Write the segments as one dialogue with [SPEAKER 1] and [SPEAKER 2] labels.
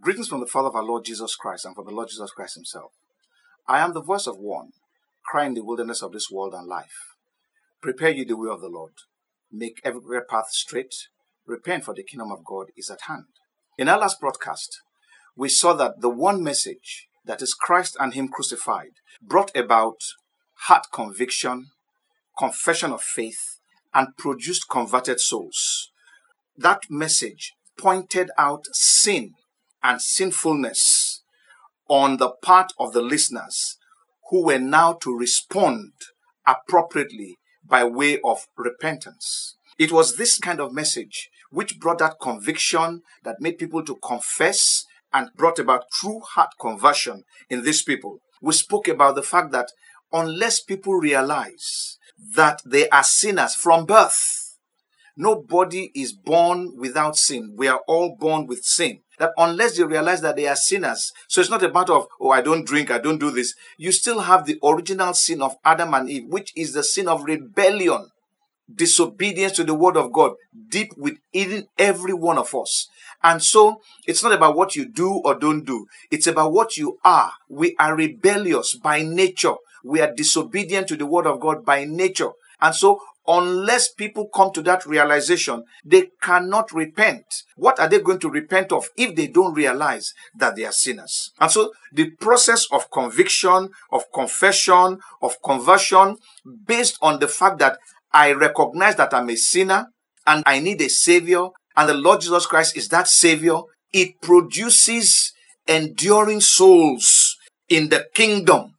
[SPEAKER 1] Greetings from the Father of our Lord Jesus Christ and from the Lord Jesus Christ Himself. I am the voice of one crying in the wilderness of this world and life. Prepare you the way of the Lord. Make every path straight. Repent, for the kingdom of God is at hand. In our last broadcast, we saw that the one message, that is Christ and Him crucified, brought about heart conviction, confession of faith, and produced converted souls. That message pointed out sin and sinfulness on the part of the listeners who were now to respond appropriately by way of repentance. It was this kind of message which brought that conviction that made people to confess and brought about true heart conversion in these people. We spoke about the fact that unless people realize that they are sinners from birth, nobody is born without sin. We are all born with sin that unless they realize that they are sinners, so it's not a matter of, oh, I don't drink, I don't do this. You still have the original sin of Adam and Eve, which is the sin of rebellion, disobedience to the word of God, deep within every one of us. And so it's not about what you do or don't do. It's about what you are. We are rebellious by nature. We are disobedient to the word of God by nature. And so unless people come to that realization, they cannot repent. What are they going to repent of if they don't realize that they are sinners? And so the process of conviction, of confession, of conversion, based on the fact that I recognize that I'm a sinner and I need a savior, and the Lord Jesus Christ is that savior, it produces enduring souls in the kingdom,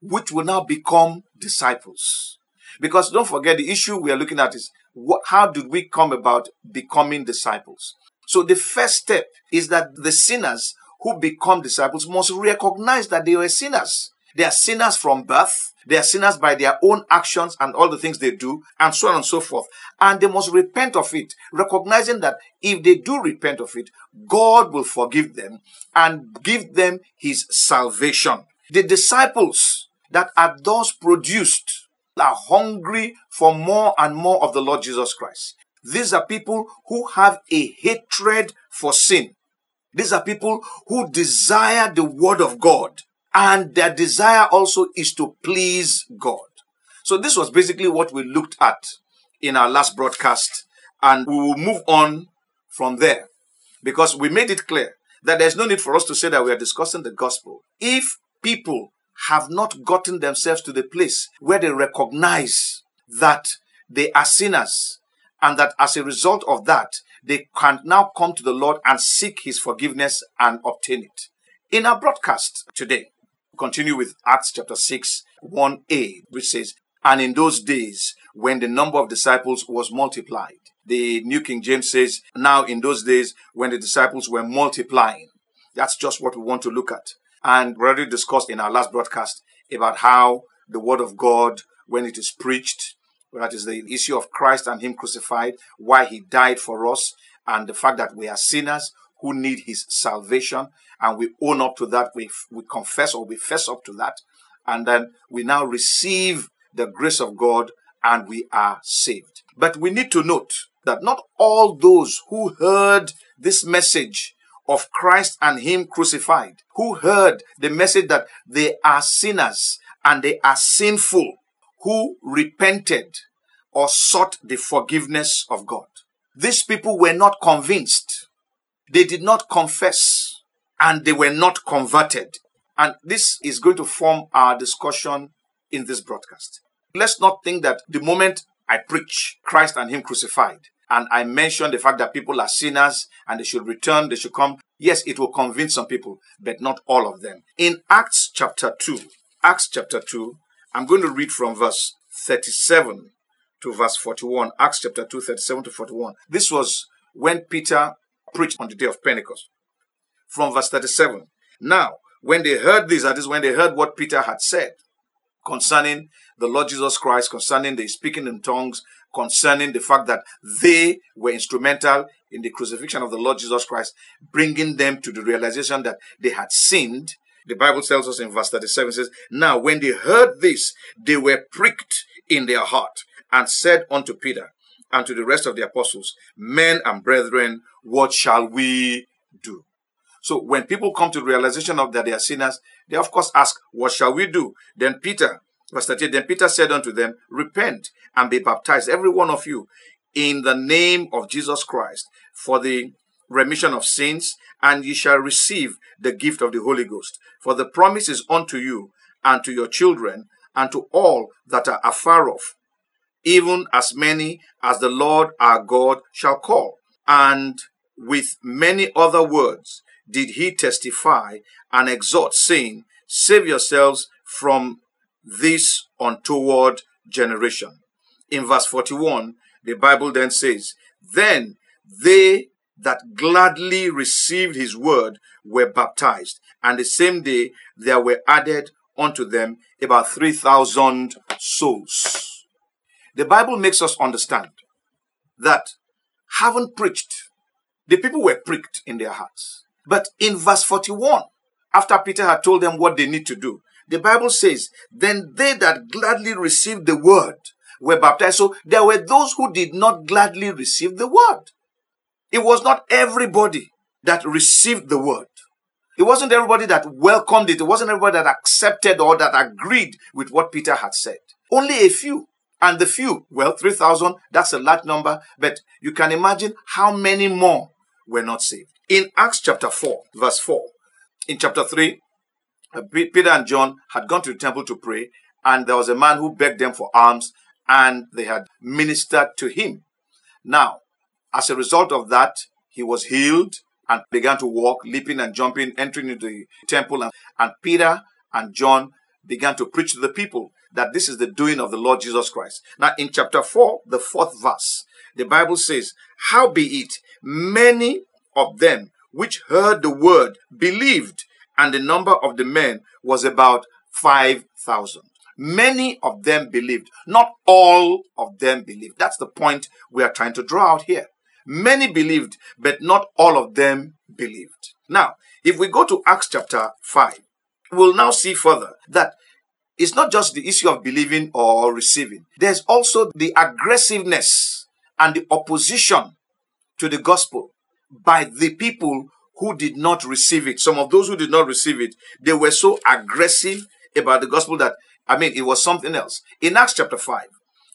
[SPEAKER 1] which will now become disciples. Because don't forget, the issue we are looking at is what, how did we come about becoming disciples? So the first step is that the sinners who become disciples must recognize that they are sinners. They are sinners from birth. They are sinners by their own actions and all the things they do, and so on and so forth. And they must repent of it, recognizing that if they do repent of it, God will forgive them and give them his salvation. The disciples that are thus produced are hungry for more and more of the Lord Jesus Christ. These are people who have a hatred for sin. These are people who desire the word of God and their desire also is to please God. So this was basically what we looked at in our last broadcast and we will move on from there because we made it clear that there's no need for us to say that we are discussing the gospel. If people have not gotten themselves to the place where they recognize that they are sinners and that as a result of that, they can now come to the Lord and seek his forgiveness and obtain it. In our broadcast today, continue with Acts chapter 6, 1a, which says, And in those days, when the number of disciples was multiplied, the New King James says, Now in those days, when the disciples were multiplying. That's just what we want to look at. And we already discussed in our last broadcast about how the word of God, when it is preached, that is the issue of Christ and Him crucified, why He died for us, and the fact that we are sinners who need His salvation, and we own up to that, we, we confess or we fess up to that, and then we now receive the grace of God and we are saved. But we need to note that not all those who heard this message of Christ and Him crucified, who heard the message that they are sinners and they are sinful, who repented or sought the forgiveness of God. These people were not convinced. They did not confess and they were not converted. And this is going to form our discussion in this broadcast. Let's not think that the moment I preach Christ and Him crucified, and I mentioned the fact that people are sinners and they should return, they should come. Yes, it will convince some people, but not all of them. In Acts chapter 2, Acts chapter 2, I'm going to read from verse 37 to verse 41. Acts chapter 2, 37 to 41. This was when Peter preached on the day of Pentecost. From verse 37. Now, when they heard this, that is when they heard what Peter had said concerning the Lord Jesus Christ, concerning the speaking in tongues, concerning the fact that they were instrumental in the crucifixion of the Lord Jesus Christ, bringing them to the realization that they had sinned. The Bible tells us in verse 37 says, Now when they heard this, they were pricked in their heart and said unto Peter and to the rest of the apostles, Men and brethren, what shall we do? So when people come to the realization of that they are sinners, they of course ask, What shall we do? Then Peter, verse 38, then Peter said unto them, Repent and be baptized, every one of you, in the name of Jesus Christ, for the remission of sins, and ye shall receive the gift of the Holy Ghost. For the promise is unto you and to your children and to all that are afar off, even as many as the Lord our God shall call. And with many other words did he testify and exhort, saying, Save yourselves from this untoward generation. In verse 41, the Bible then says, Then they that gladly received his word were baptized, and the same day there were added unto them about 3,000 souls. The Bible makes us understand that having preached, the people were pricked in their hearts. But in verse 41, after Peter had told them what they need to do, the Bible says, Then they that gladly received the word were baptized. So there were those who did not gladly receive the word. It was not everybody that received the word. It wasn't everybody that welcomed it. It wasn't everybody that accepted or that agreed with what Peter had said. Only a few. And the few, well, 3,000, that's a large number, but you can imagine how many more were not saved. In Acts chapter 4, verse 4, in chapter 3, uh, Uh, Peter and John had gone to the temple to pray, and there was a man who begged them for alms, and they had ministered to him. Now, as a result of that, he was healed and began to walk, leaping and jumping, entering into the temple. And, and Peter and John began to preach to the people that this is the doing of the Lord Jesus Christ. Now, in chapter 4, the fourth verse, the Bible says, Howbeit, many of them which heard the word believed, and the number of the men was about 5,000. Many of them believed. Not all of them believed. That's the point we are trying to draw out here. Many believed, but not all of them believed. Now, if we go to Acts chapter 5, we'll now see further that it's not just the issue of believing or receiving, there's also the aggressiveness and the opposition to the gospel by the people who did not receive it. Some of those who did not receive it, they were so aggressive about the gospel that, I mean, it was something else. In Acts chapter 5,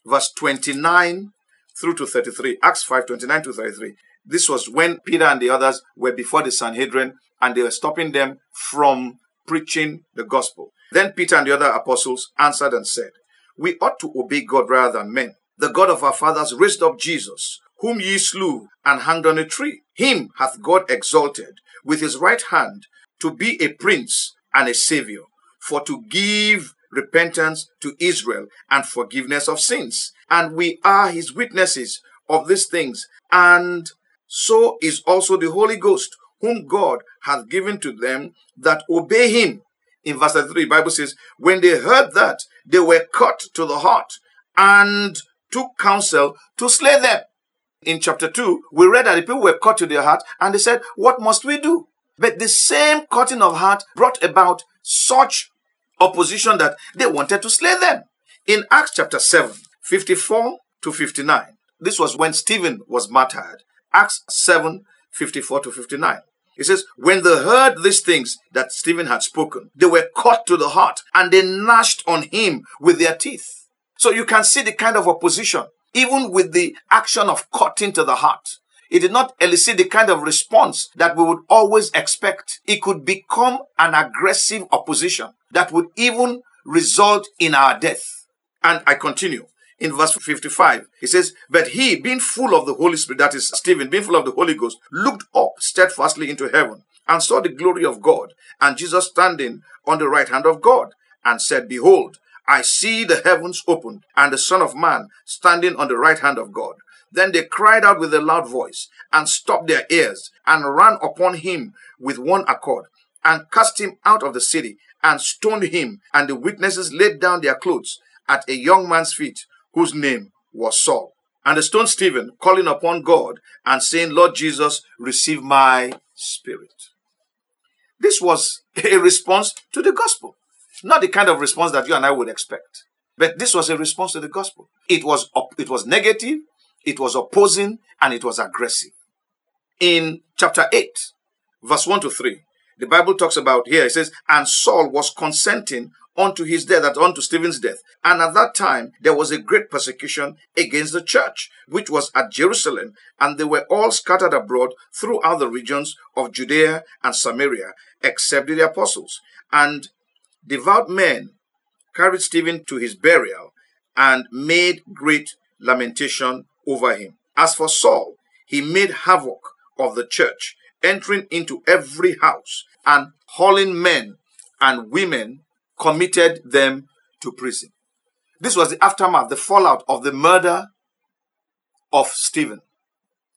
[SPEAKER 1] verse 29 through to 33. Acts 5 29 to 33. This was when Peter and the others were before the Sanhedrin and they were stopping them from preaching the gospel. Then Peter and the other apostles answered and said, We ought to obey God rather than men. The God of our fathers raised up Jesus, whom ye slew and hanged on a tree. Him hath God exalted with his right hand to be a prince and a savior, for to give repentance to Israel and forgiveness of sins. And we are his witnesses of these things. And so is also the Holy Ghost, whom God hath given to them that obey him. In verse 3, Bible says, When they heard that, they were cut to the heart and took counsel to slay them. In chapter 2, we read that the people were cut to their heart and they said, What must we do? But the same cutting of heart brought about such opposition that they wanted to slay them. In Acts chapter 7, 54 to 59, this was when Stephen was martyred. Acts 7, 54 to 59. It says, When they heard these things that Stephen had spoken, they were cut to the heart and they gnashed on him with their teeth. So you can see the kind of opposition, even with the action of cutting to the heart. It did not elicit the kind of response that we would always expect. It could become an aggressive opposition that would even result in our death. And I continue. In verse 55, he says, But he, being full of the Holy Spirit, that is Stephen, being full of the Holy Ghost, looked up steadfastly into heaven and saw the glory of God and Jesus standing on the right hand of God and said, Behold, I see the heavens opened and the Son of Man standing on the right hand of God. Then they cried out with a loud voice and stopped their ears and ran upon him with one accord and cast him out of the city and stoned him. And the witnesses laid down their clothes at a young man's feet, whose name was Saul. And they stoned Stephen, calling upon God and saying, Lord Jesus, receive my spirit. This was a response to the gospel. Not the kind of response that you and I would expect. But this was a response to the gospel. It was, it was negative, it was opposing, and it was aggressive. In chapter 8, verse 1 to 3. The Bible talks about here, it says, And Saul was consenting unto his death, that unto Stephen's death. And at that time, there was a great persecution against the church, which was at Jerusalem, and they were all scattered abroad throughout the regions of Judea and Samaria, except the apostles. And devout men carried Stephen to his burial and made great lamentation over him. As for Saul, he made havoc of the church, entering into every house and hauling men and women committed them to prison. This was the aftermath, the fallout of the murder of Stephen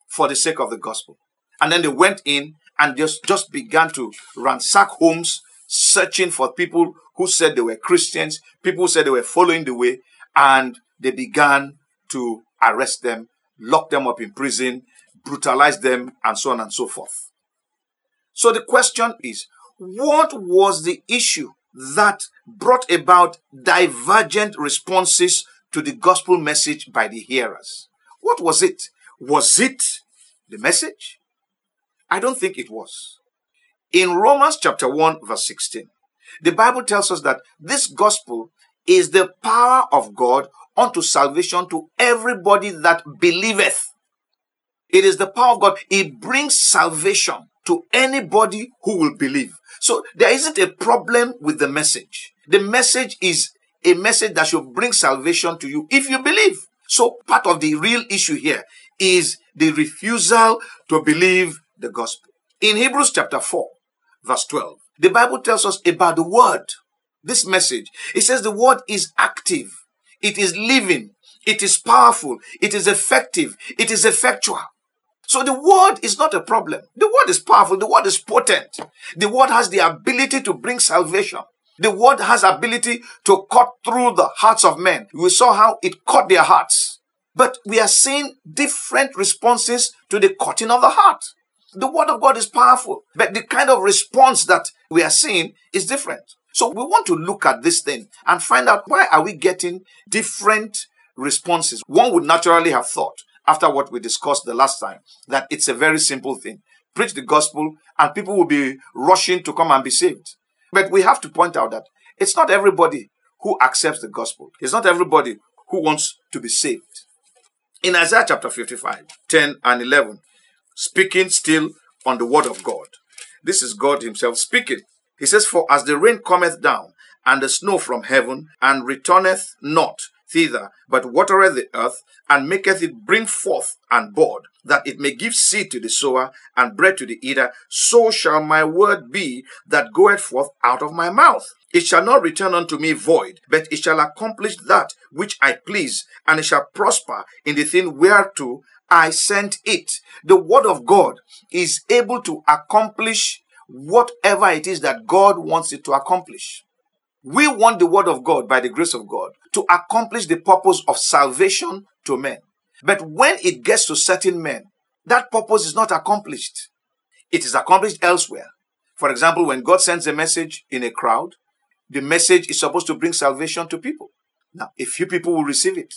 [SPEAKER 1] for the sake of the gospel. And then they went in and just, just began to ransack homes, searching for people who said they were Christians, people who said they were following the way, and they began to arrest them, lock them up in prison, brutalize them, and so on and so forth. So the question is, what was the issue that brought about divergent responses to the gospel message by the hearers. What was it? Was it the message? I don't think it was. In Romans chapter 1, verse 16, the Bible tells us that this gospel is the power of God unto salvation to everybody that believeth. It is the power of God. It brings salvation to anybody who will believe. So there isn't a problem with the message. The message is a message that should bring salvation to you if you believe. So part of the real issue here is the refusal to believe the gospel. In Hebrews chapter 4, verse 12, the Bible tells us about the word. This message. It says the word is active. It is living. It is powerful. It is effective. It is effectual. So the word is not a problem. The word is powerful. The word is potent. The word has the ability to bring salvation. The word has ability to cut through the hearts of men. We saw how it cut their hearts. But we are seeing different responses to the cutting of the heart. The word of God is powerful, but the kind of response that we are seeing is different. So we want to look at this thing and find out why are we getting different responses. One would naturally have thought after what we discussed the last time, that it's a very simple thing. Preach the gospel and people will be rushing to come and be saved. But we have to point out that it's not everybody who accepts the gospel. It's not everybody who wants to be saved. In Isaiah chapter 55, 10 and 11, speaking still on the word of God. This is God Himself speaking. He says, For as the rain cometh down, and the snow from heaven, and returneth not thither, but watereth the earth, and maketh it bring forth and bud, that it may give seed to the sower and bread to the eater, so shall my word be that goeth forth out of my mouth. It shall not return unto me void, but it shall accomplish that which I please, and it shall prosper in the thing whereto I sent it. The word of God is able to accomplish whatever it is that God wants it to accomplish. We want the word of God by the grace of God to accomplish the purpose of salvation to men. But when it gets to certain men, that purpose is not accomplished. It is accomplished elsewhere. For example, when God sends a message in a crowd, the message is supposed to bring salvation to people. Now, a few people will receive it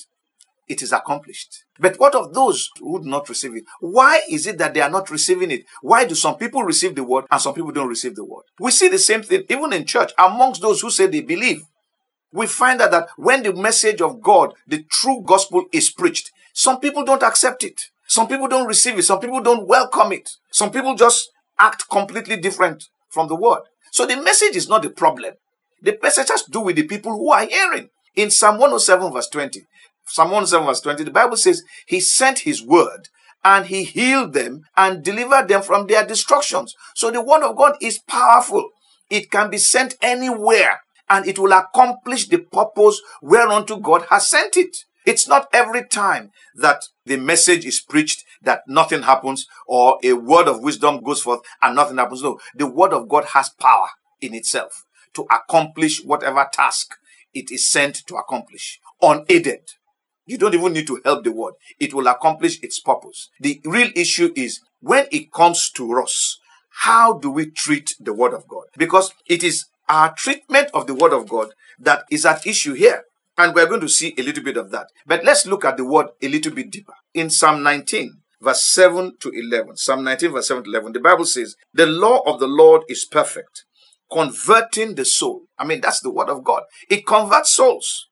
[SPEAKER 1] it is accomplished. But what of those who do not receive it? Why is it that they are not receiving it? Why do some people receive the word and some people don't receive the word? We see the same thing even in church amongst those who say they believe. We find that when the message of God, the true gospel is preached, some people don't accept it. Some people don't receive it. Some people don't welcome it. Some people just act completely different from the word. So the message is not the problem. The message has to do with the people who are hearing. In Psalm 107 verse 20, Psalm 107 verse 20, the Bible says, He sent His word and He healed them and delivered them from their destructions. So the word of God is powerful. It can be sent anywhere and it will accomplish the purpose whereunto God has sent it. It's not every time that the message is preached that nothing happens or a word of wisdom goes forth and nothing happens. No, the word of God has power in itself to accomplish whatever task it is sent to accomplish unaided. You don't even need to help the word. It will accomplish its purpose. The real issue is when it comes to us, how do we treat the word of God? Because it is our treatment of the word of God that is at issue here. And we're going to see a little bit of that. But let's look at the word a little bit deeper. In Psalm 19, verse 7 to 11. Psalm 19, verse 7 to 11. The Bible says, The law of the Lord is perfect, converting the soul. I mean, that's the word of God. It converts souls.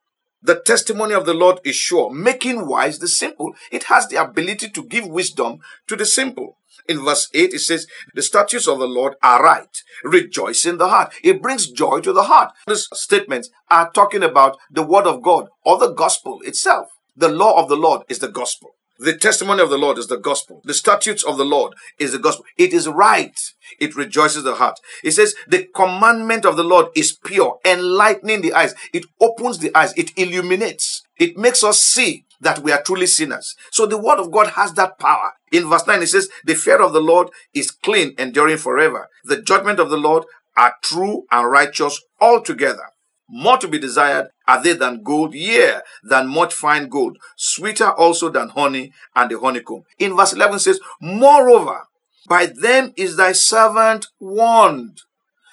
[SPEAKER 1] The testimony of the Lord is sure, making wise the simple. It has the ability to give wisdom to the simple. In verse 8, it says, The statutes of the Lord are right, rejoice in the heart. It brings joy to the heart. These statements are talking about the word of God or the gospel itself. The law of the Lord is the gospel. The testimony of the Lord is the gospel. The statutes of the Lord is the gospel. It is right. It rejoices the heart. It says the commandment of the Lord is pure, enlightening the eyes. It opens the eyes. It illuminates. It makes us see that we are truly sinners. So the word of God has that power. In verse 9, it says, the fear of the Lord is clean, enduring forever. The judgment of the Lord are true and righteous altogether. More to be desired are they than gold, yea, than much fine gold, sweeter also than honey and the honeycomb. In verse 11 says, Moreover, by them is thy servant warned.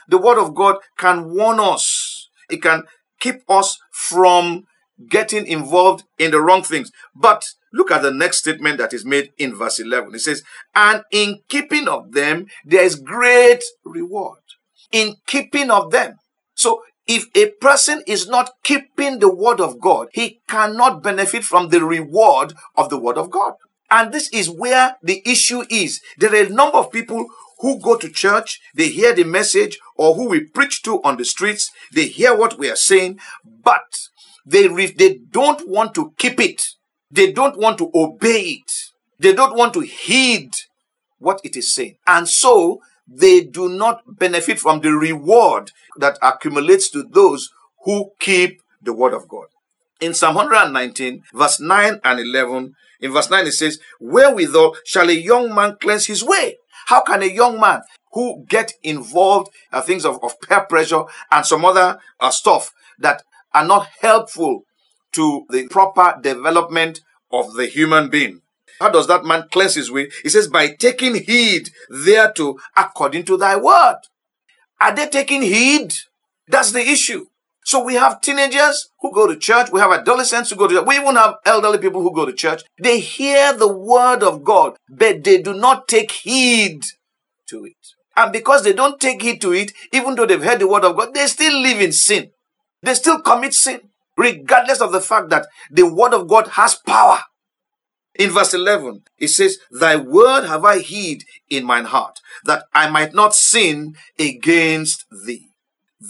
[SPEAKER 1] The word of God can warn us. It can keep us from getting involved in the wrong things. But look at the next statement that is made in verse 11. It says, And in keeping of them, there is great reward. In keeping of them. So if a person is not keeping the word of God, he cannot benefit from the reward of the word of God. And this is where the issue is. There are a number of people who go to church, they hear the message, or who we preach to on the streets, they hear what we are saying, but they, they don't want to keep it. They don't want to obey it. They don't want to heed what it is saying. And so they do not benefit from the reward that accumulates to those who keep the word of God. In Psalm 119, verse 9 and 11, in verse 9 it says, Wherewithal shall a young man cleanse his way? How can a young man who get involved in things of, of peer pressure and some other uh, stuff that are not helpful to the proper development of the human being? How does that man cleanse his way? He says, by taking heed thereto according to thy word. Are they taking heed? That's the issue. So we have teenagers who go to church. We have adolescents who go to church. We even have elderly people who go to church. They hear the word of God, but they do not take heed to it. And because they don't take heed to it, even though they've heard the word of God, they still live in sin. They still commit sin, regardless of the fact that the word of God has power. In verse 11, it says, Thy word have I hid in mine heart, that I might not sin against thee.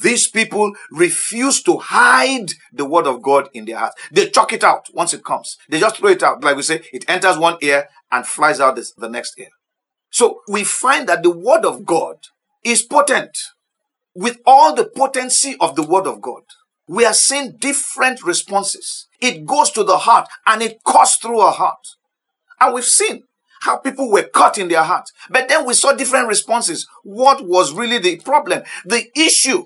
[SPEAKER 1] These people refuse to hide the word of God in their hearts. They chuck it out once it comes. They just throw it out. Like we say, it enters one ear and flies out this, the next ear. So we find that the word of God is potent. With all the potency of the word of God, we are seeing different responses. It goes to the heart and it cuts through our heart. And we've seen how people were cut in their heart. But then we saw different responses. What was really the problem? The issue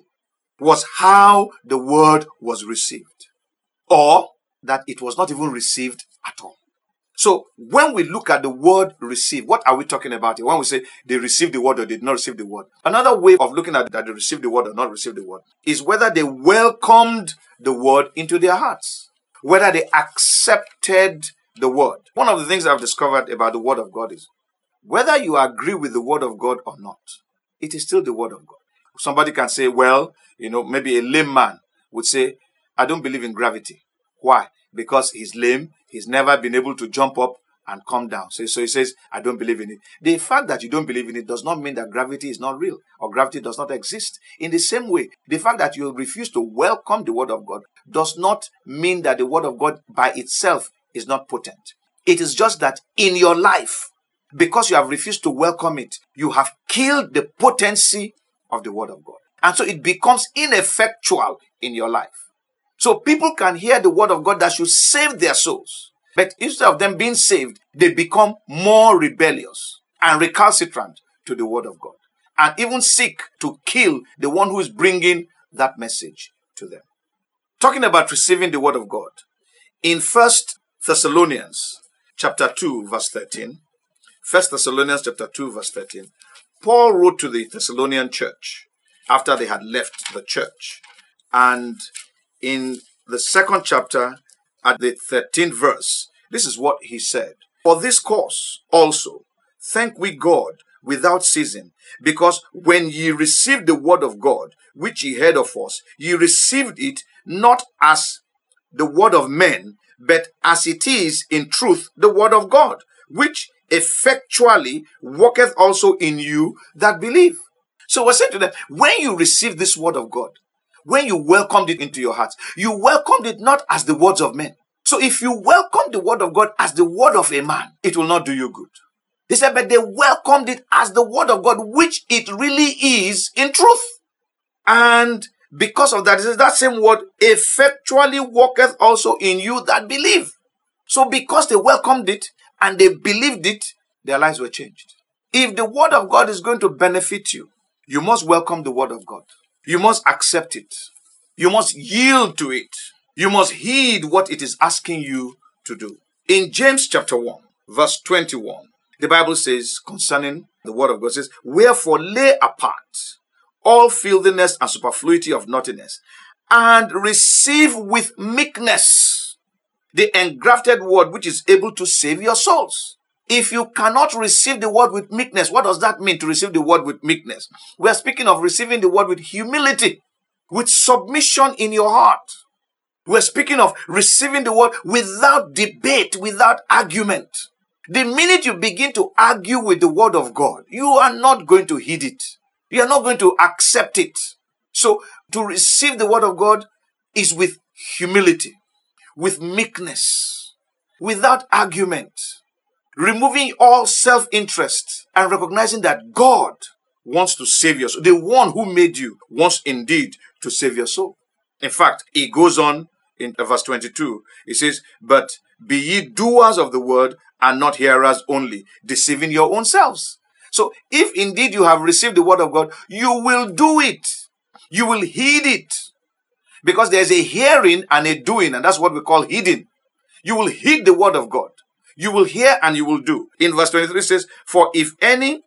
[SPEAKER 1] was how the word was received, or that it was not even received at all. So when we look at the word receive, what are we talking about here? When we say they received the word or did not receive the word. Another way of looking at that they received the word or not received the word is whether they welcomed the word into their hearts, whether they accepted the word. One of the things I've discovered about the word of God is whether you agree with the word of God or not, it is still the word of God. Somebody can say, well, you know, maybe a lame man would say, I don't believe in gravity. Why? Because he's lame, he's never been able to jump up and come down. So, so he says, I don't believe in it. The fact that you don't believe in it does not mean that gravity is not real or gravity does not exist. In the same way, the fact that you refuse to welcome the word of God does not mean that the word of God by itself is not potent. It is just that in your life, because you have refused to welcome it, you have killed the potency of the word of God. And so it becomes ineffectual in your life. So people can hear the word of God that should save their souls. But instead of them being saved, they become more rebellious and recalcitrant to the word of God. And even seek to kill the one who is bringing that message to them. Talking about receiving the word of God. In First Thessalonians chapter 2 verse 13, First Thessalonians chapter 2 verse 13, Paul wrote to the Thessalonian church after they had left the church. And in the second chapter, at the 13th verse, this is what he said. For this cause also thank we God without ceasing, because when ye received the word of God, which ye heard of us, ye received it not as the word of men, but as it is in truth the word of God, which effectually worketh also in you that believe. So we're saying to them, when you receive this word of God, when you welcomed it into your heart, you welcomed it not as the words of men. So if you welcome the word of God as the word of a man, it will not do you good. He said, but they welcomed it as the word of God, which it really is in truth. And because of that, that same word effectually worketh also in you that believe. So because they welcomed it and they believed it, their lives were changed. If the word of God is going to benefit you, you must welcome the word of God. You must accept it. You must yield to it. You must heed what it is asking you to do. In James chapter 1, verse 21, the Bible says concerning the word of God says, Wherefore lay apart all filthiness and superfluity of naughtiness, and receive with meekness the engrafted word which is able to save your souls. If you cannot receive the word with meekness, what does that mean to receive the word with meekness? We are speaking of receiving the word with humility, with submission in your heart. We're speaking of receiving the word without debate, without argument. The minute you begin to argue with the word of God, you are not going to heed it. You are not going to accept it. So to receive the word of God is with humility, with meekness, without argument, removing all self-interest and recognizing that God wants to save your soul. The one who made you wants indeed to save your soul. In fact, he goes on in verse 22. He says, But be ye doers of the word and not hearers only, deceiving your own selves. So if indeed you have received the word of God, you will do it. You will heed it. Because there's a hearing and a doing, and that's what we call heeding. You will heed the word of God. You will hear and you will do. In verse 23 says, For if any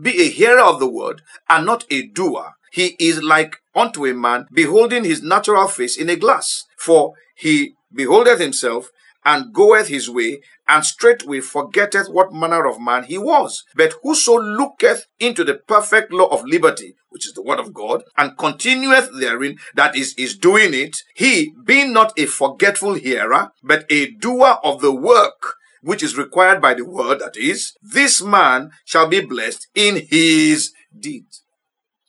[SPEAKER 1] be a hearer of the word and not a doer, he is like unto a man beholding his natural face in a glass. For he beholdeth himself and goeth his way, and straightway forgetteth what manner of man he was. But whoso looketh into the perfect law of liberty, which is the word of God, and continueth therein, that is, is doing it, he, being not a forgetful hearer, but a doer of the work, which is required by the word, that is, this man shall be blessed in his deeds.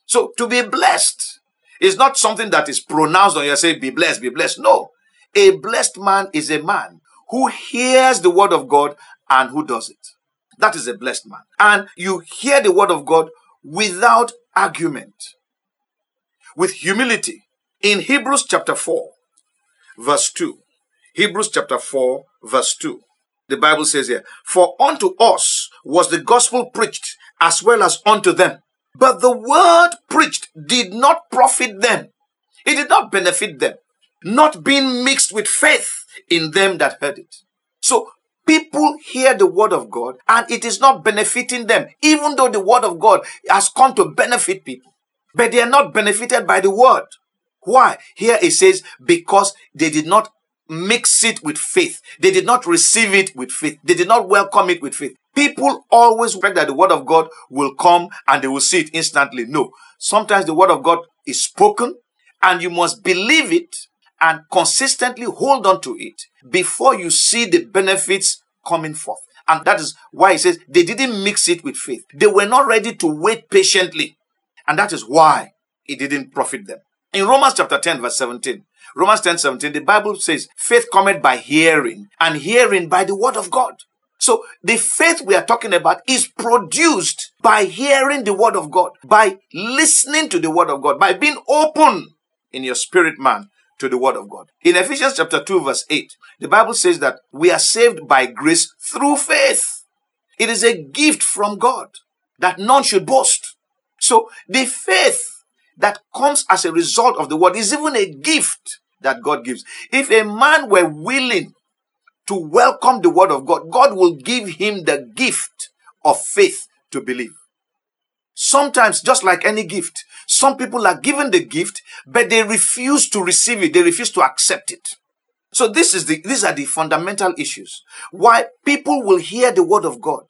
[SPEAKER 1] So to be blessed is not something that is pronounced on you say, be blessed, be blessed. No. A blessed man is a man who hears the word of God and who does it. That is a blessed man. And you hear the word of God without argument, with humility. In Hebrews chapter 4, verse 2, Hebrews chapter 4, verse 2, the Bible says here, For unto us was the gospel preached as well as unto them. But the word preached did not profit them. It did not benefit them, not being mixed with faith in them that heard it. So people hear the word of God and it is not benefiting them, even though the word of God has come to benefit people. But they are not benefited by the word. Why? Here it says, because they did not mix it with faith. They did not receive it with faith. They did not welcome it with faith. People always expect that the word of God will come and they will see it instantly. No. Sometimes the word of God is spoken and you must believe it and consistently hold on to it before you see the benefits coming forth. And that is why he says they didn't mix it with faith. They were not ready to wait patiently. And that is why it didn't profit them. In Romans chapter 10, verse 17, Romans 10 17, the Bible says, faith cometh by hearing, and hearing by the word of God. So the faith we are talking about is produced by hearing the word of God, by listening to the word of God, by being open in your spirit man to the word of God. In Ephesians chapter 2 verse 8, the Bible says that we are saved by grace through faith. It is a gift from God that none should boast. So the faith that comes as a result of the word is even a gift that God gives. If a man were willing to welcome the word of God, God will give him the gift of faith to believe. Sometimes, just like any gift, some people are given the gift, but they refuse to receive it. They refuse to accept it. So this is the these are the fundamental issues why people will hear the word of God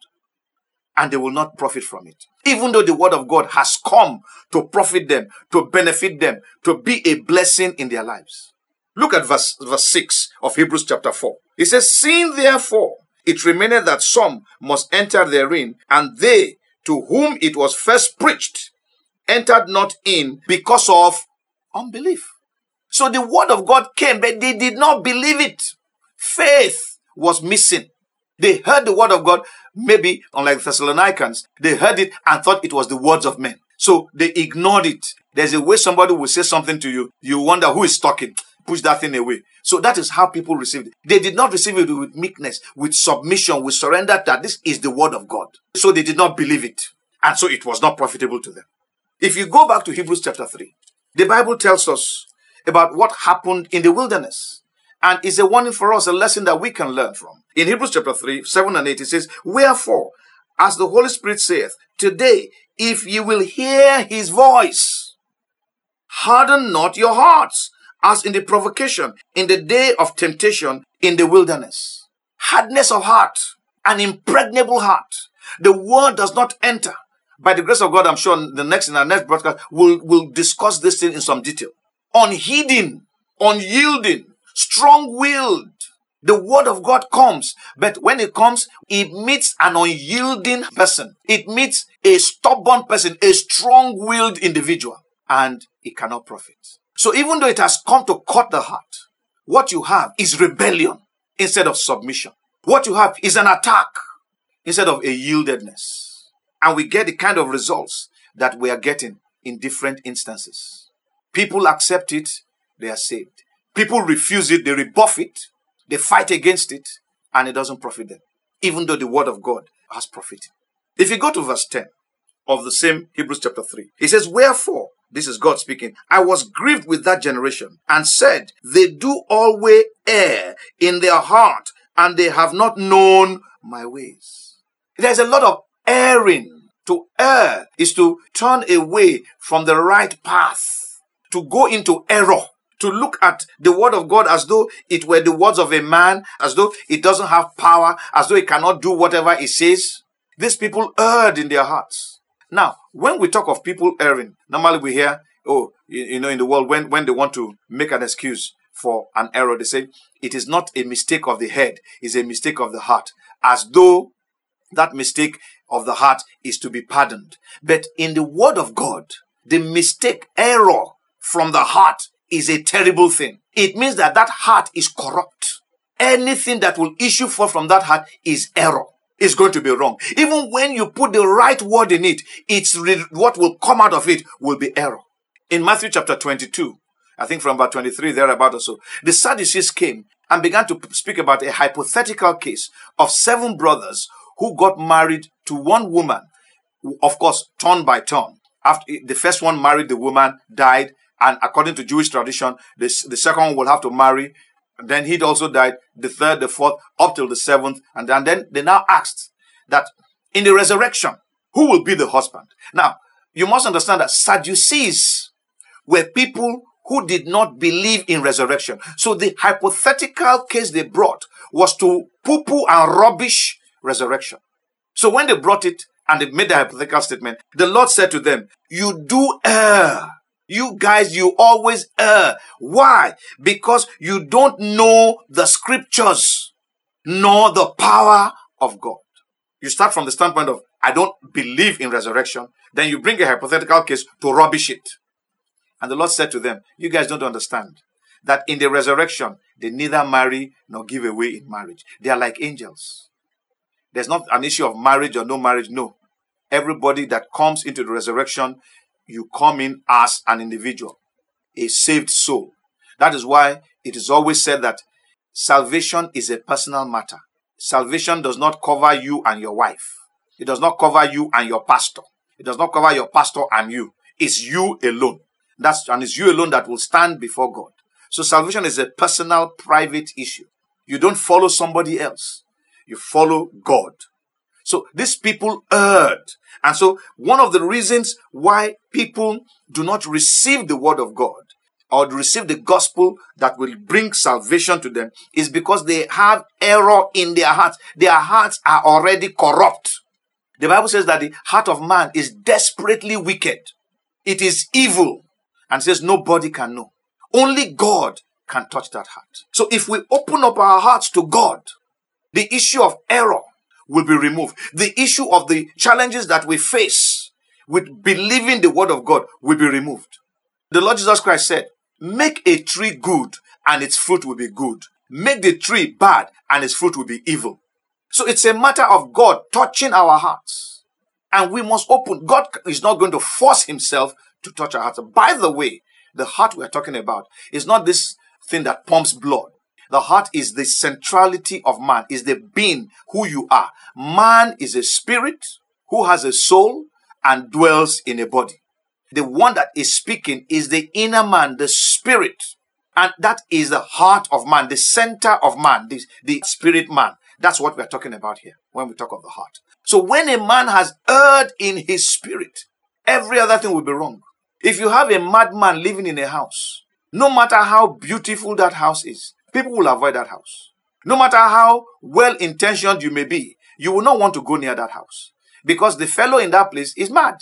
[SPEAKER 1] and they will not profit from it. Even though the word of God has come to profit them, to benefit them, to be a blessing in their lives. Look at verse, verse 6 of Hebrews chapter 4. It says, Seeing therefore it remained that some must enter therein, and they to whom it was first preached entered not in because of unbelief. So the word of God came, but they did not believe it. Faith was missing. They heard the word of God, maybe unlike Thessalonians, they heard it and thought it was the words of men. So they ignored it. There's a way somebody will say something to you, you wonder who is talking. Push that thing away. So that is how people received it. They did not receive it with meekness, with submission, with surrender that this is the word of God. So they did not believe it. And so it was not profitable to them. If you go back to Hebrews chapter 3, the Bible tells us about what happened in the wilderness. And it's a warning for us, a lesson that we can learn from. In Hebrews chapter 3, 7 and 8, it says, Wherefore, as the Holy Spirit saith, Today, if ye will hear his voice, harden not your hearts, as in the provocation, in the day of temptation in the wilderness. Hardness of heart, an impregnable heart. The word does not enter. By the grace of God, I'm sure the next in our next broadcast, we'll, we'll discuss this thing in some detail. Unheeding, unyielding, strong-willed. The word of God comes, but when it comes, it meets an unyielding person. It meets a stubborn person, a strong-willed individual, and it cannot profit. So even though it has come to cut the heart, what you have is rebellion instead of submission. What you have is an attack instead of a yieldedness. And we get the kind of results that we are getting in different instances. People accept it, they are saved. People refuse it, they rebuff it, they fight against it, and it doesn't profit them, even though the word of God has profited. If you go to verse 10 of the same Hebrews chapter 3, he says, Wherefore, this is God speaking, I was grieved with that generation and said, They do always err in their heart, and they have not known my ways. There's a lot of erring. To err is to turn away from the right path, to go into error, to look at the word of God as though it were the words of a man, as though it doesn't have power, as though it cannot do whatever it says. These people erred in their hearts. Now, when we talk of people erring, normally we hear, oh, you, you know, in the world, when, when they want to make an excuse for an error, they say it is not a mistake of the head, it's a mistake of the heart. As though that mistake of the heart is to be pardoned. But in the word of God, the mistake, error from the heart is a terrible thing. It means that that heart is corrupt. Anything that will issue forth from that heart is error. Is going to be wrong. Even when you put the right word in it, it's re- what will come out of it will be error. In Matthew chapter 22, I think from about 23 thereabout or so, the Sadducees came and began to speak about a hypothetical case of seven brothers who got married to one woman, of course, turn by turn. After the first one married the woman, died, and according to Jewish tradition, this, the second one will have to marry. Then he'd also died, the third, the fourth, up till the seventh. And then, and then they now asked that in the resurrection, who will be the husband? Now, you must understand that Sadducees were people who did not believe in resurrection. So the hypothetical case they brought was to poo poo and rubbish resurrection. So when they brought it and they made the hypothetical statement, the Lord said to them, You do err. You guys, you always err. Why? Because you don't know the scriptures nor the power of God. You start from the standpoint of, I don't believe in resurrection. Then you bring a hypothetical case to rubbish it. And the Lord said to them, You guys don't understand that in the resurrection, they neither marry nor give away in marriage. They are like angels. There's not an issue of marriage or no marriage. No. Everybody that comes into the resurrection, you come in as an individual, a saved soul. That is why it is always said that salvation is a personal matter. Salvation does not cover you and your wife. It does not cover you and your pastor. It does not cover your pastor and you. It's you alone. That's and it's you alone that will stand before God. So salvation is a personal, private issue. You don't follow somebody else you follow God. So these people erred. And so one of the reasons why people do not receive the word of God or receive the gospel that will bring salvation to them is because they have error in their hearts. Their hearts are already corrupt. The Bible says that the heart of man is desperately wicked. It is evil and says nobody can know. Only God can touch that heart. So if we open up our hearts to God, the issue of error will be removed. The issue of the challenges that we face with believing the word of God will be removed. The Lord Jesus Christ said, Make a tree good and its fruit will be good. Make the tree bad and its fruit will be evil. So it's a matter of God touching our hearts. And we must open. God is not going to force himself to touch our hearts. By the way, the heart we're talking about is not this thing that pumps blood. The heart is the centrality of man, is the being who you are. Man is a spirit who has a soul and dwells in a body. The one that is speaking is the inner man, the spirit. And that is the heart of man, the center of man, the, the spirit man. That's what we're talking about here when we talk of the heart. So when a man has erred in his spirit, every other thing will be wrong. If you have a madman living in a house, no matter how beautiful that house is, people will avoid that house. No matter how well intentioned you may be, you will not want to go near that house because the fellow in that place is mad.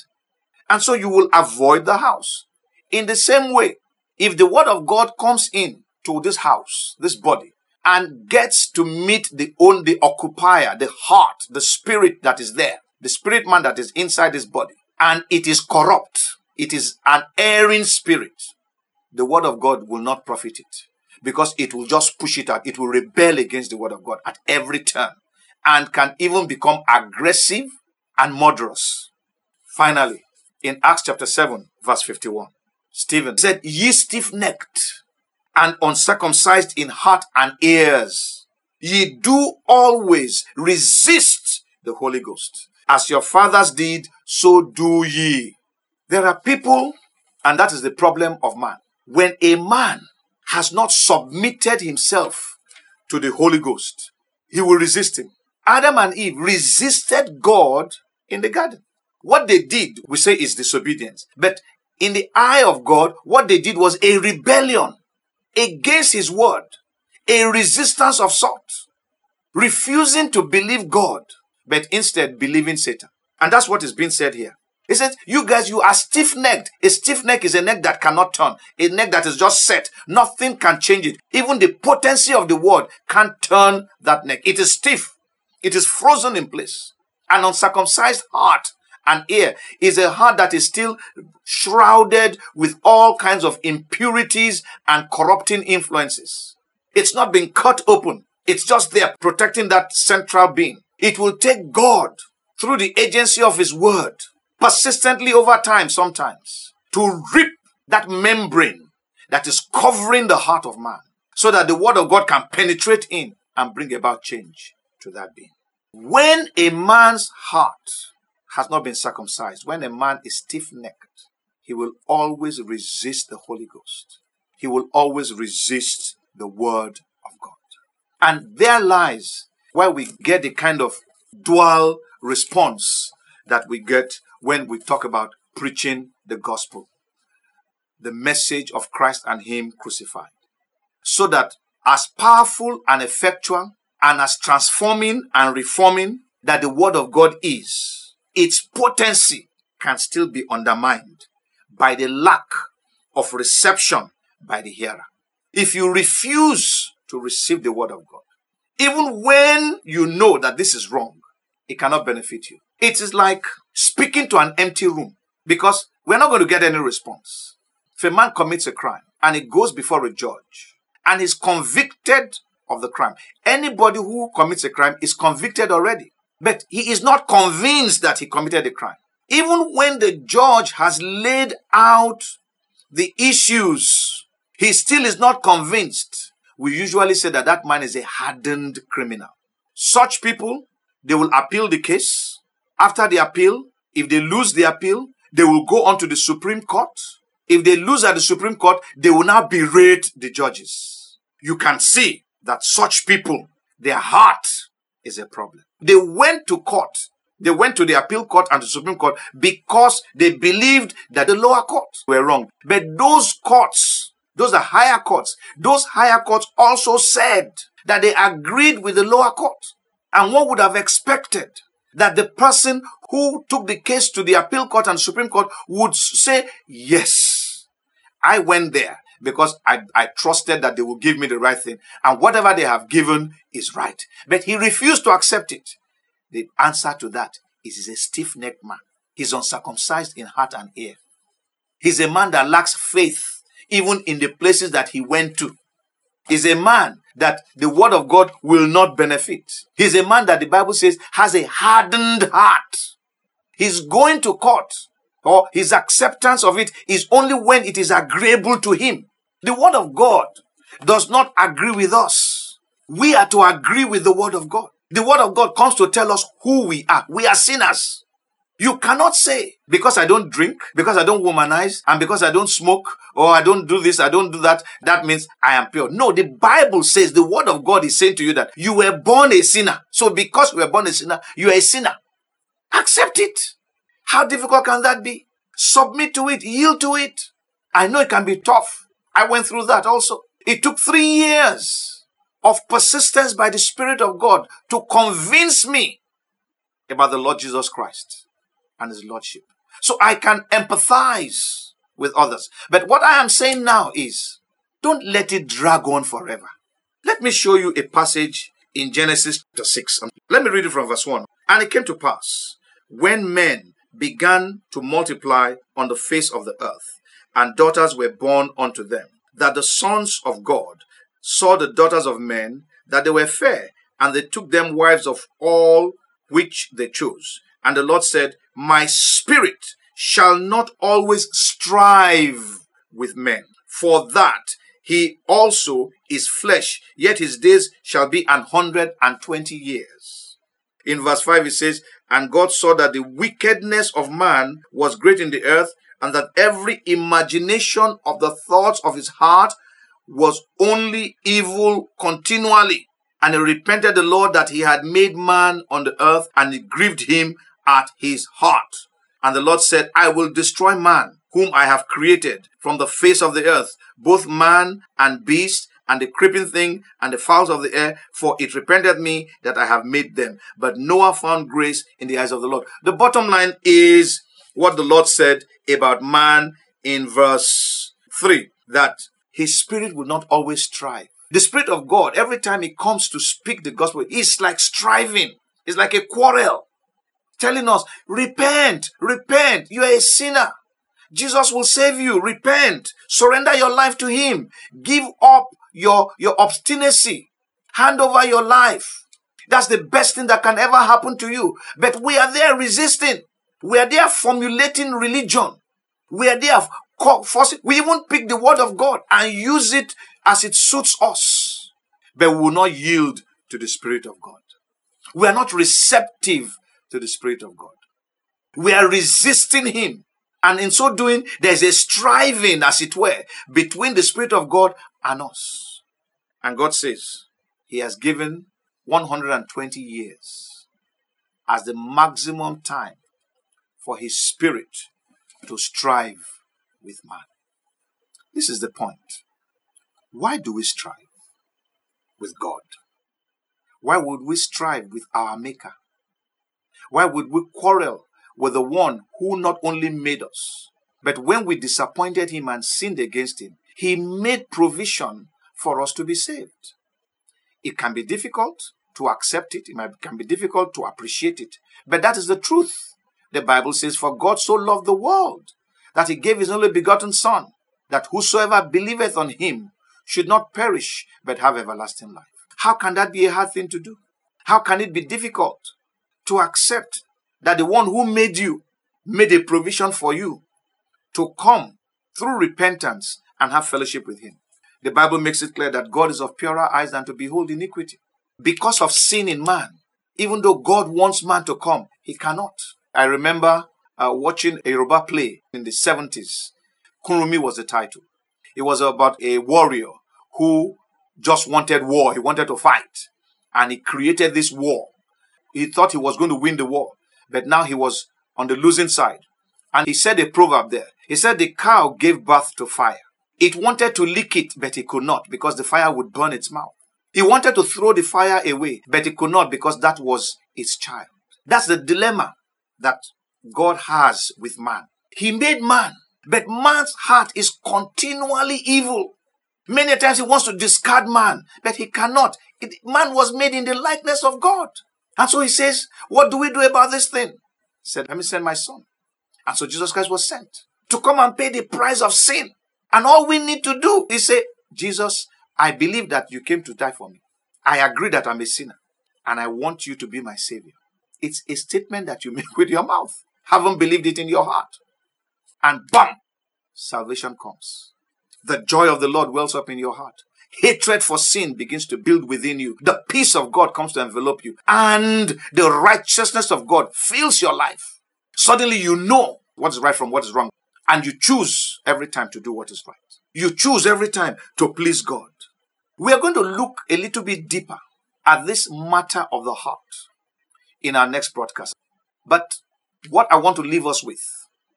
[SPEAKER 1] And so you will avoid the house. In the same way, if the word of God comes in to this house, this body, and gets to meet the own the occupier, the heart, the spirit that is there, the spirit man that is inside this body, and it is corrupt, it is an erring spirit, the word of God will not profit it because it will just push it out. It will rebel against the word of God at every turn and can even become aggressive and murderous. Finally, in Acts chapter 7, verse 51. Stephen said, Ye stiff necked and uncircumcised in heart and ears, ye do always resist the Holy Ghost. As your fathers did, so do ye. There are people, and that is the problem of man. When a man has not submitted himself to the Holy Ghost, he will resist him. Adam and Eve resisted God in the garden. What they did, we say, is disobedience. But in the eye of God, what they did was a rebellion against His word, a resistance of sort, refusing to believe God, but instead believing Satan. And that's what is being said here. He says, You guys, you are stiff necked. A stiff neck is a neck that cannot turn, a neck that is just set. Nothing can change it. Even the potency of the word can't turn that neck. It is stiff, it is frozen in place. An uncircumcised heart and ear is a heart that is still shrouded with all kinds of impurities and corrupting influences. It's not been cut open. It's just there protecting that central being. It will take God through the agency of His Word persistently over time sometimes to rip that membrane that is covering the heart of man so that the Word of God can penetrate in and bring about change to that being. When a man's heart has not been circumcised, when a man is stiff necked, he will always resist the Holy Ghost. He will always resist the Word of God. And there lies where we get the kind of dual response that we get when we talk about preaching the gospel, the message of Christ and Him crucified. So that as powerful and effectual and as transforming and reforming that the Word of God is, its potency can still be undermined by the lack of reception by the hearer. If you refuse to receive the word of God, even when you know that this is wrong, it cannot benefit you. It is like speaking to an empty room because we're not going to get any response. If a man commits a crime and he goes before a judge and is convicted of the crime, anybody who commits a crime is convicted already. But he is not convinced that he committed a crime. Even when the judge has laid out the issues, he still is not convinced. We usually say that that man is a hardened criminal. Such people, they will appeal the case. After the appeal, if they lose the appeal, they will go on to the Supreme Court. If they lose at the Supreme Court, they will now berate the judges. You can see that such people, their heart is a problem. They went to court. They went to the appeal court and the Supreme Court because they believed that the lower courts were wrong. But those courts Those are higher courts. Those higher courts also said that they agreed with the lower court. And one would have expected that the person who took the case to the appeal court and Supreme Court would say, Yes, I went there because I, I trusted that they will give me the right thing. And whatever they have given is right. But he refused to accept it. The answer to that is he's a stiff necked man. He's uncircumcised in heart and ear. He's a man that lacks faith even in the places that he went to. He's a man that the word of God will not benefit. He's a man that the Bible says has a hardened heart. He's going to court or his acceptance of it is only when it is agreeable to him. The word of God does not agree with us. We are to agree with the word of God. The word of God comes to tell us who we are. We are sinners. You cannot say, because I don't drink, because I don't womanize, and because I don't smoke, or I don't do this, I don't do that, that means I am pure. No, the Bible says, the word of God is saying to you that you were born a sinner. So because you were born a sinner, you are a sinner. Accept it. How difficult can that be? Submit to it, yield to it. I know it can be tough. I went through that also. It took three years of persistence by the Spirit of God to convince me about the Lord Jesus Christ and his lordship. So I can empathize with others. But what I am saying now is don't let it drag on forever. Let me show you a passage in Genesis chapter 6. Um, let me read it from verse 1. And it came to pass when men began to multiply on the face of the earth, and daughters were born unto them, that the sons of God saw the daughters of men, that they were fair, and they took them wives of all which they chose. And the Lord said, My spirit shall not always strive with men, for that he also is flesh, yet his days shall be an hundred and twenty years. In verse 5 it says, And God saw that the wickedness of man was great in the earth, and that every imagination of the thoughts of his heart was only evil continually. And he repented the Lord that he had made man on the earth, and it grieved him at his heart. And the Lord said, I will destroy man, whom I have created from the face of the earth, both man and beast, and the creeping thing and the fowls of the air, for it repented me that I have made them. But Noah found grace in the eyes of the Lord. The bottom line is what the Lord said about man in verse 3 that his spirit will not always strive. The Spirit of God, every time He comes to speak the gospel, is like striving. It's like a quarrel telling us, repent, repent. You are a sinner. Jesus will save you. Repent. Surrender your life to Him. Give up your, your obstinacy. Hand over your life. That's the best thing that can ever happen to you. But we are there resisting. We are there formulating religion. We are there forcing. We even pick the word of God and use it as it suits us. But we will not yield to the Spirit of God. We are not receptive to the Spirit of God. We are resisting Him. And in so doing, there's a striving, as it were, between the Spirit of God and us. And God says He has given 120 years as the maximum time for His Spirit to strive with man. This is the point. Why do we strive with God? Why would we strive with our Maker? Why would we quarrel with the one who not only made us, but when we disappointed him and sinned against him, he made provision for us to be saved? It can be difficult to accept it, it can be difficult to appreciate it, but that is the truth. The Bible says, For God so loved the world that he gave his only begotten Son, that whosoever believeth on him should not perish, but have everlasting life. How can that be a hard thing to do? How can it be difficult? To accept that the one who made you made a provision for you to come through repentance and have fellowship with him. The Bible makes it clear that God is of purer eyes than to behold iniquity. Because of sin in man, even though God wants man to come, he cannot. I remember uh, watching a Yoruba play in the 70s. Kurunmi was the title. It was about a warrior who just wanted war. He wanted to fight. And he created this war he thought he was going to win the war, but now he was on the losing side. And he said a proverb there. He said, The cow gave birth to fire. It wanted to lick it, but it could not because the fire would burn its mouth. He wanted to throw the fire away, but he could not because that was its child. That's the dilemma that God has with man. He made man, but man's heart is continually evil. Many times he wants to discard man, but he cannot. It, man was made in the likeness of God. And so he says, What do we do about this thing? He said, Let me send my son. And so Jesus Christ was sent to come and pay the price of sin. And all we need to do is say, Jesus, I believe that you came to die for me. I agree that I'm a sinner. And I want you to be my savior. It's a statement that you make with your mouth. Haven't believed it in your heart. And bam, salvation comes. The joy of the Lord wells up in your heart. Hatred for sin begins to build within you. The peace of God comes to envelop you. And the righteousness of God fills your life. Suddenly you know what is right from what is wrong. And you choose every time to do what is right. You choose every time to please God. We are going to look a little bit deeper at this matter of the heart in our next broadcast. But what I want to leave us with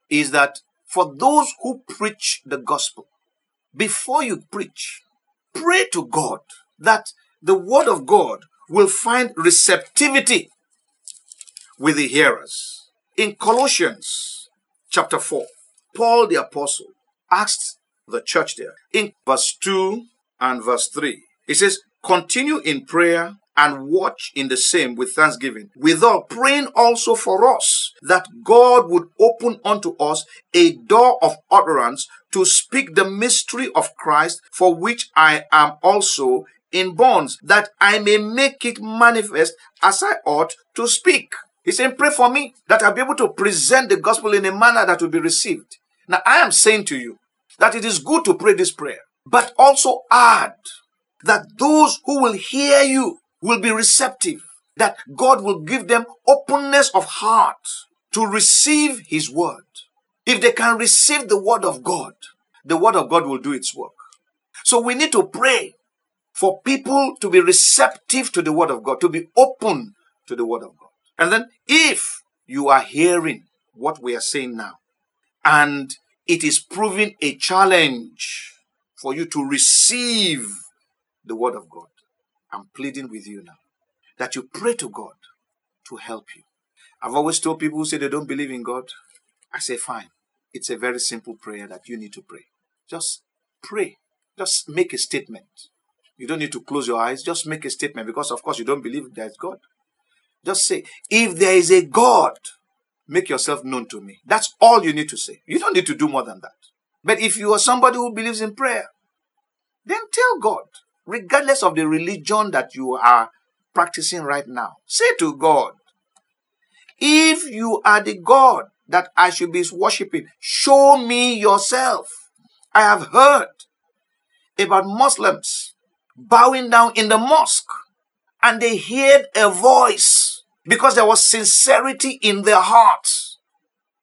[SPEAKER 1] is that for those who preach the gospel, before you preach, pray to God that the word of God will find receptivity with the hearers. In Colossians chapter 4, Paul the apostle asked the church there in verse 2 and verse 3. He says, Continue in prayer and watch in the same with thanksgiving, without praying also for us, that God would open unto us a door of utterance to speak the mystery of Christ, for which I am also in bonds, that I may make it manifest as I ought to speak. He's saying, Pray for me that I'll be able to present the gospel in a manner that will be received. Now, I am saying to you that it is good to pray this prayer, but also add that those who will hear you will be receptive, that God will give them openness of heart to receive His word. If they can receive the word of God, the word of God will do its work. So we need to pray for people to be receptive to the word of God, to be open to the word of God. And then if you are hearing what we are saying now, and it is proving a challenge for you to receive the word of God, I'm pleading with you now that you pray to God to help you. I've always told people who say they don't believe in God, I say, fine. It's a very simple prayer that you need to pray. Just pray. Just make a statement. You don't need to close your eyes. Just make a statement because, of course, you don't believe there is God. Just say, if there is a God, make yourself known to me. That's all you need to say. You don't need to do more than that. But if you are somebody who believes in prayer, then tell God, regardless of the religion that you are practicing right now. Say to God, if you are the God that I should be worshiping, show me yourself. I have heard about Muslims bowing down in the mosque and they heard a voice because there was sincerity in their hearts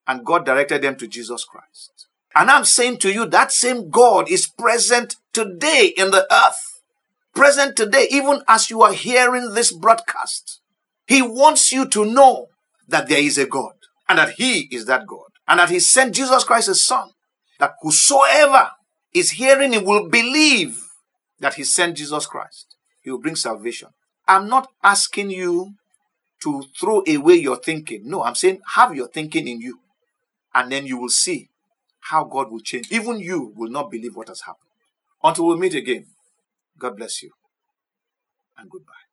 [SPEAKER 1] and God directed them to Jesus Christ. And I'm saying to you, that same God is present today in the earth present today, even as you are hearing this broadcast. He wants you to know that there is a God and that He is that God and that He sent Jesus Christ, His Son, that whosoever is hearing Him will believe that He sent Jesus Christ. He will bring salvation. I'm not asking you to throw away your thinking. No, I'm saying have your thinking in you. And then you will see how God will change. Even you will not believe what has happened. Until we meet again. God bless you and goodbye.